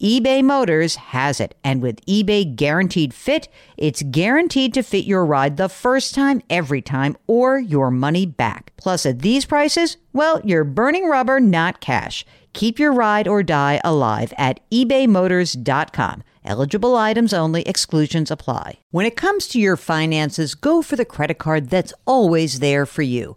eBay Motors has it. And with eBay Guaranteed Fit, it's guaranteed to fit your ride the first time, every time, or your money back. Plus, at these prices, well, you're burning rubber, not cash. Keep your ride or die alive at ebaymotors.com. Eligible items only, exclusions apply. When it comes to your finances, go for the credit card that's always there for you.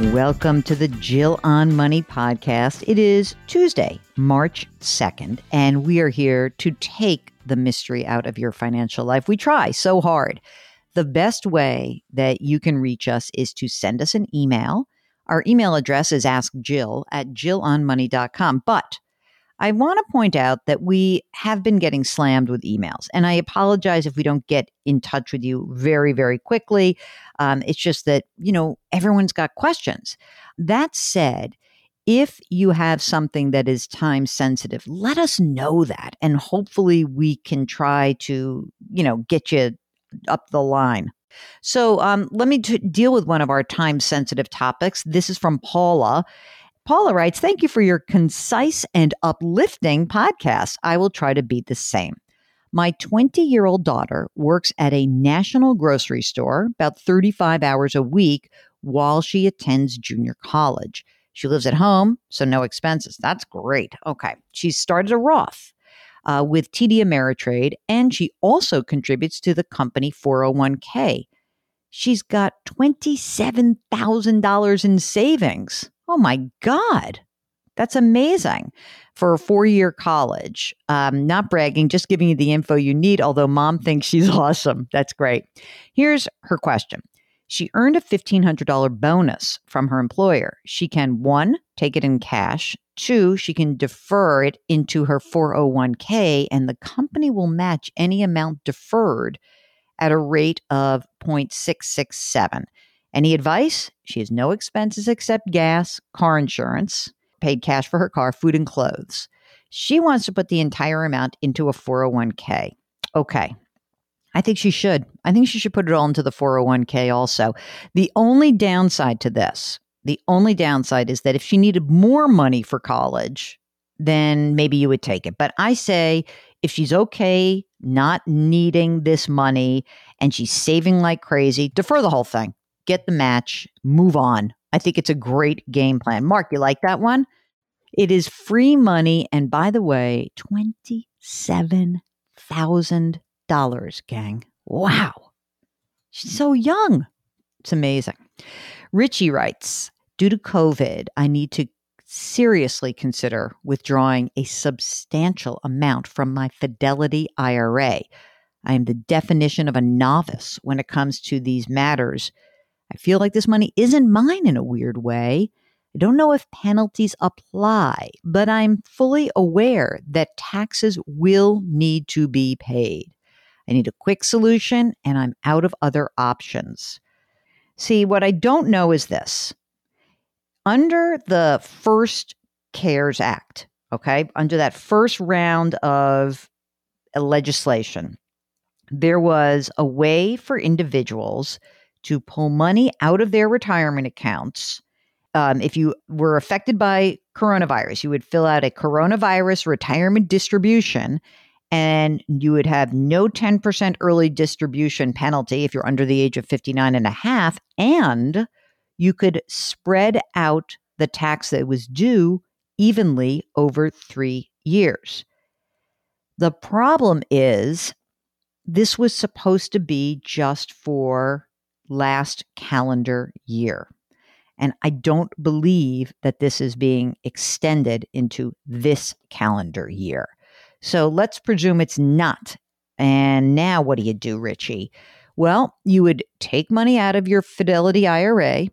Welcome to the Jill on Money podcast. It is Tuesday, March 2nd, and we are here to take the mystery out of your financial life. We try so hard. The best way that you can reach us is to send us an email. Our email address is askjill at jillonmoney.com. But I want to point out that we have been getting slammed with emails, and I apologize if we don't get in touch with you very, very quickly. Um, it's just that, you know, everyone's got questions. That said, if you have something that is time sensitive, let us know that, and hopefully we can try to, you know, get you up the line. So um, let me t- deal with one of our time sensitive topics. This is from Paula. Paula writes, Thank you for your concise and uplifting podcast. I will try to be the same. My 20 year old daughter works at a national grocery store about 35 hours a week while she attends junior college. She lives at home, so no expenses. That's great. Okay. She started a Roth uh, with TD Ameritrade, and she also contributes to the company 401k. She's got $27,000 in savings. Oh my God. That's amazing for a four year college. Um, not bragging, just giving you the info you need, although mom thinks she's awesome. That's great. Here's her question She earned a $1,500 bonus from her employer. She can, one, take it in cash, two, she can defer it into her 401k, and the company will match any amount deferred at a rate of 0.667. Any advice? She has no expenses except gas, car insurance, paid cash for her car, food, and clothes. She wants to put the entire amount into a 401k. Okay. I think she should. I think she should put it all into the 401k also. The only downside to this, the only downside is that if she needed more money for college, then maybe you would take it. But I say if she's okay not needing this money and she's saving like crazy, defer the whole thing get the match, move on. I think it's a great game plan. Mark, you like that one? It is free money. And by the way, $27,000, gang. Wow. She's so young. It's amazing. Richie writes Due to COVID, I need to seriously consider withdrawing a substantial amount from my Fidelity IRA. I am the definition of a novice when it comes to these matters I feel like this money isn't mine in a weird way. I don't know if penalties apply, but I'm fully aware that taxes will need to be paid. I need a quick solution and I'm out of other options. See, what I don't know is this. Under the first CARES Act, okay, under that first round of legislation, there was a way for individuals to pull money out of their retirement accounts um, if you were affected by coronavirus, you would fill out a coronavirus retirement distribution and you would have no 10% early distribution penalty if you're under the age of 59 and a half. And you could spread out the tax that was due evenly over three years. The problem is, this was supposed to be just for last calendar year. And I don't believe that this is being extended into this calendar year. So let's presume it's not. And now what do you do, Richie? Well, you would take money out of your Fidelity IRA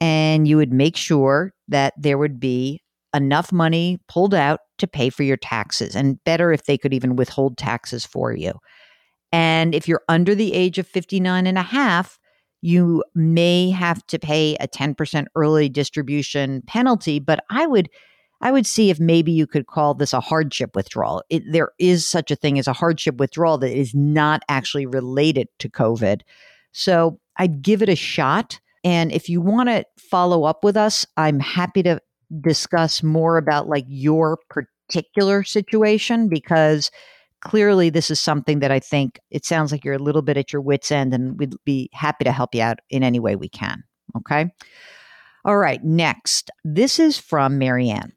and you would make sure that there would be enough money pulled out to pay for your taxes and better if they could even withhold taxes for you. And if you're under the age of 59 and a half, you may have to pay a 10% early distribution penalty, but I would I would see if maybe you could call this a hardship withdrawal. It, there is such a thing as a hardship withdrawal that is not actually related to COVID. So I'd give it a shot. And if you want to follow up with us, I'm happy to discuss more about like your particular situation because clearly this is something that I think it sounds like you're a little bit at your wits end and we'd be happy to help you out in any way we can. Okay. All right. Next, this is from Marianne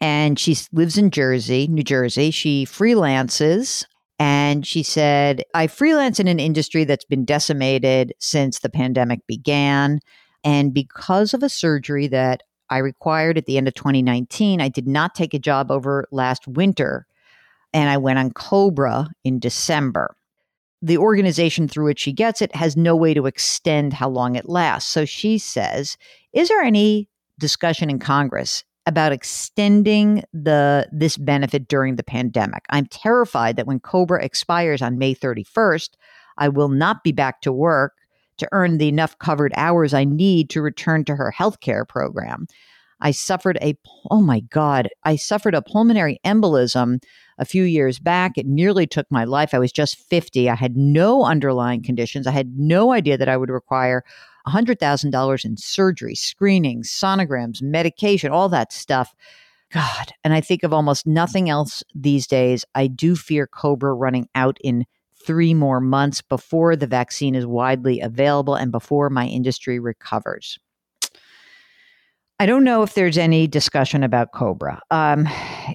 and she lives in Jersey, New Jersey. She freelances and she said, I freelance in an industry that's been decimated since the pandemic began. And because of a surgery that I required at the end of 2019, I did not take a job over last winter and I went on Cobra in December. The organization through which she gets it has no way to extend how long it lasts. So she says, Is there any discussion in Congress about extending the this benefit during the pandemic? I'm terrified that when Cobra expires on May 31st, I will not be back to work to earn the enough covered hours I need to return to her healthcare program. I suffered a, oh my God, I suffered a pulmonary embolism a few years back. It nearly took my life. I was just 50. I had no underlying conditions. I had no idea that I would require $100,000 in surgery, screenings, sonograms, medication, all that stuff. God. And I think of almost nothing else these days. I do fear Cobra running out in three more months before the vaccine is widely available and before my industry recovers. I don't know if there's any discussion about Cobra. Um,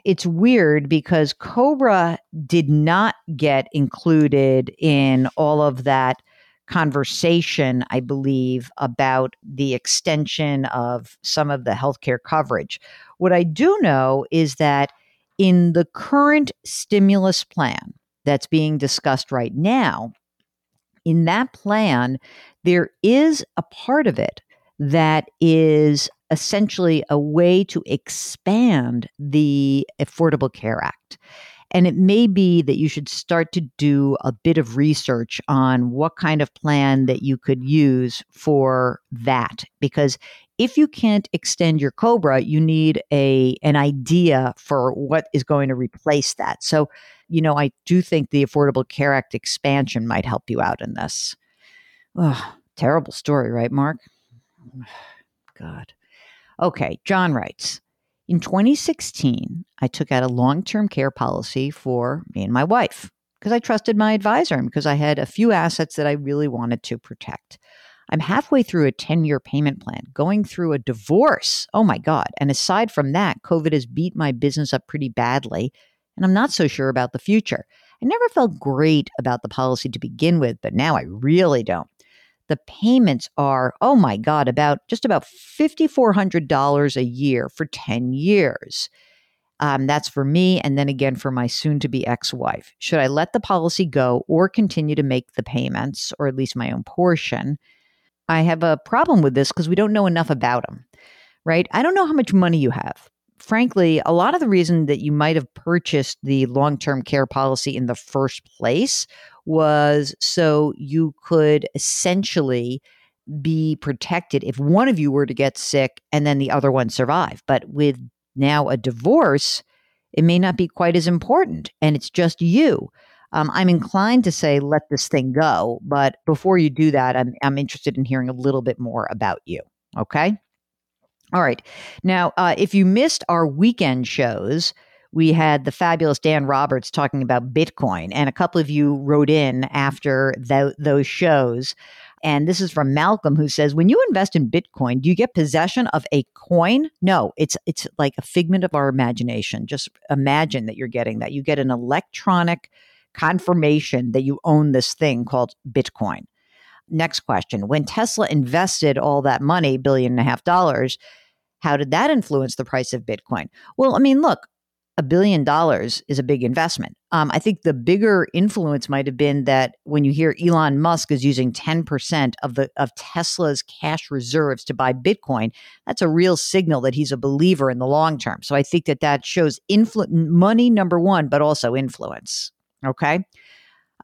it's weird because Cobra did not get included in all of that conversation, I believe, about the extension of some of the healthcare coverage. What I do know is that in the current stimulus plan that's being discussed right now, in that plan, there is a part of it that is essentially a way to expand the Affordable Care Act. And it may be that you should start to do a bit of research on what kind of plan that you could use for that. Because if you can't extend your Cobra, you need a an idea for what is going to replace that. So, you know, I do think the Affordable Care Act expansion might help you out in this. Terrible story, right, Mark? God. Okay, John writes In 2016, I took out a long term care policy for me and my wife because I trusted my advisor and because I had a few assets that I really wanted to protect. I'm halfway through a 10 year payment plan, going through a divorce. Oh my God. And aside from that, COVID has beat my business up pretty badly, and I'm not so sure about the future. I never felt great about the policy to begin with, but now I really don't the payments are, oh my God, about just about $5,400 a year for 10 years. Um, that's for me, and then again for my soon to be ex wife. Should I let the policy go or continue to make the payments, or at least my own portion? I have a problem with this because we don't know enough about them, right? I don't know how much money you have frankly, a lot of the reason that you might have purchased the long term care policy in the first place was so you could essentially be protected if one of you were to get sick and then the other one survive. But with now a divorce, it may not be quite as important and it's just you. Um, I'm inclined to say let this thing go, but before you do that, I'm, I'm interested in hearing a little bit more about you. Okay. All right. Now, uh, if you missed our weekend shows, we had the fabulous Dan Roberts talking about Bitcoin, and a couple of you wrote in after th- those shows. And this is from Malcolm, who says, "When you invest in Bitcoin, do you get possession of a coin? No, it's it's like a figment of our imagination. Just imagine that you're getting that. You get an electronic confirmation that you own this thing called Bitcoin." Next question: When Tesla invested all that money, billion and a half dollars how did that influence the price of Bitcoin? Well, I mean, look, a billion dollars is a big investment. Um, I think the bigger influence might have been that when you hear Elon Musk is using 10% of the of Tesla's cash reserves to buy Bitcoin, that's a real signal that he's a believer in the long term. So I think that that shows influ- money number one, but also influence. Okay.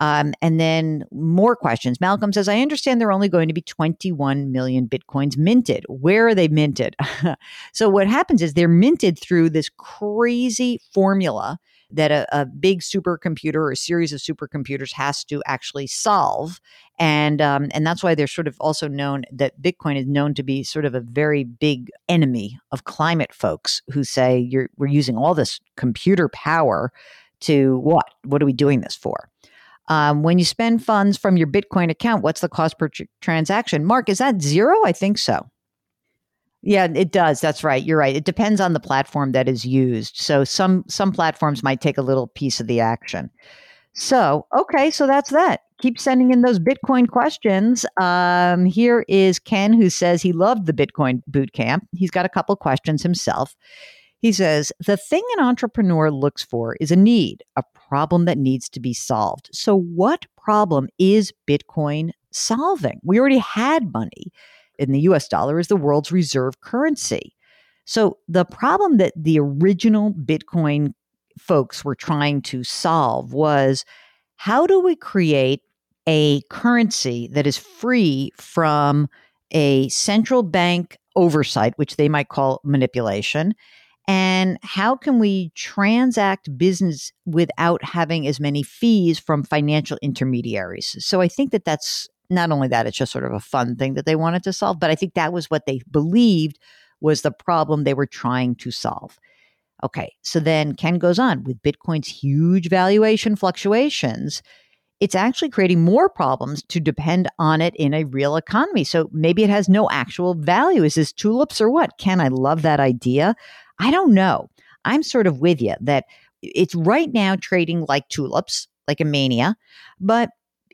Um, and then more questions. Malcolm says, I understand there are only going to be 21 million Bitcoins minted. Where are they minted? so, what happens is they're minted through this crazy formula that a, a, big supercomputer or a series of supercomputers has to actually solve. And, um, and that's why they're sort of also known that Bitcoin is known to be sort of a very big enemy of climate folks who say you're, we're using all this computer power to what? What are we doing this for? Um, when you spend funds from your Bitcoin account, what's the cost per tr- transaction? Mark, is that zero? I think so. Yeah, it does. That's right. You're right. It depends on the platform that is used. So some some platforms might take a little piece of the action. So okay, so that's that. Keep sending in those Bitcoin questions. Um, here is Ken who says he loved the Bitcoin boot camp. He's got a couple questions himself. He says, The thing an entrepreneur looks for is a need, a problem that needs to be solved. So, what problem is Bitcoin solving? We already had money, and the US dollar is the world's reserve currency. So, the problem that the original Bitcoin folks were trying to solve was how do we create a currency that is free from a central bank oversight, which they might call manipulation, and how can we transact business without having as many fees from financial intermediaries? So I think that that's not only that, it's just sort of a fun thing that they wanted to solve, but I think that was what they believed was the problem they were trying to solve. Okay, so then Ken goes on with Bitcoin's huge valuation fluctuations. It's actually creating more problems to depend on it in a real economy. So maybe it has no actual value. Is this tulips or what? Ken, I love that idea. I don't know. I'm sort of with you that it's right now trading like tulips, like a mania. But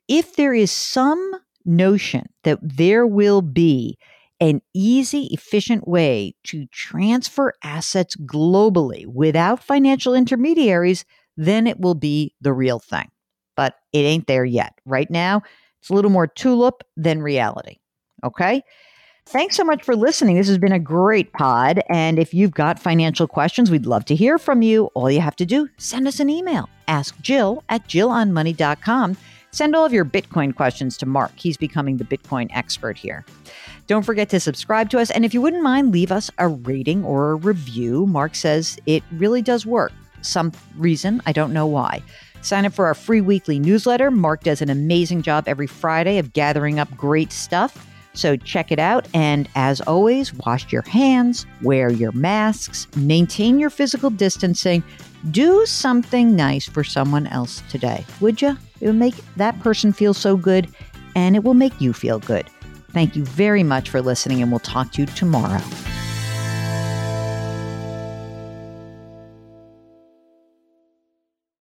if there is some notion that there will be an easy, efficient way to transfer assets globally without financial intermediaries, then it will be the real thing. But it ain't there yet. Right now, it's a little more tulip than reality. Okay. Thanks so much for listening. This has been a great pod. And if you've got financial questions, we'd love to hear from you. All you have to do, send us an email. Ask Jill at jillonmoney.com. Send all of your Bitcoin questions to Mark. He's becoming the Bitcoin expert here. Don't forget to subscribe to us. And if you wouldn't mind, leave us a rating or a review. Mark says it really does work. Some reason, I don't know why. Sign up for our free weekly newsletter. Mark does an amazing job every Friday of gathering up great stuff. So check it out. And as always, wash your hands, wear your masks, maintain your physical distancing. Do something nice for someone else today, would you? It will make that person feel so good and it will make you feel good. Thank you very much for listening, and we'll talk to you tomorrow.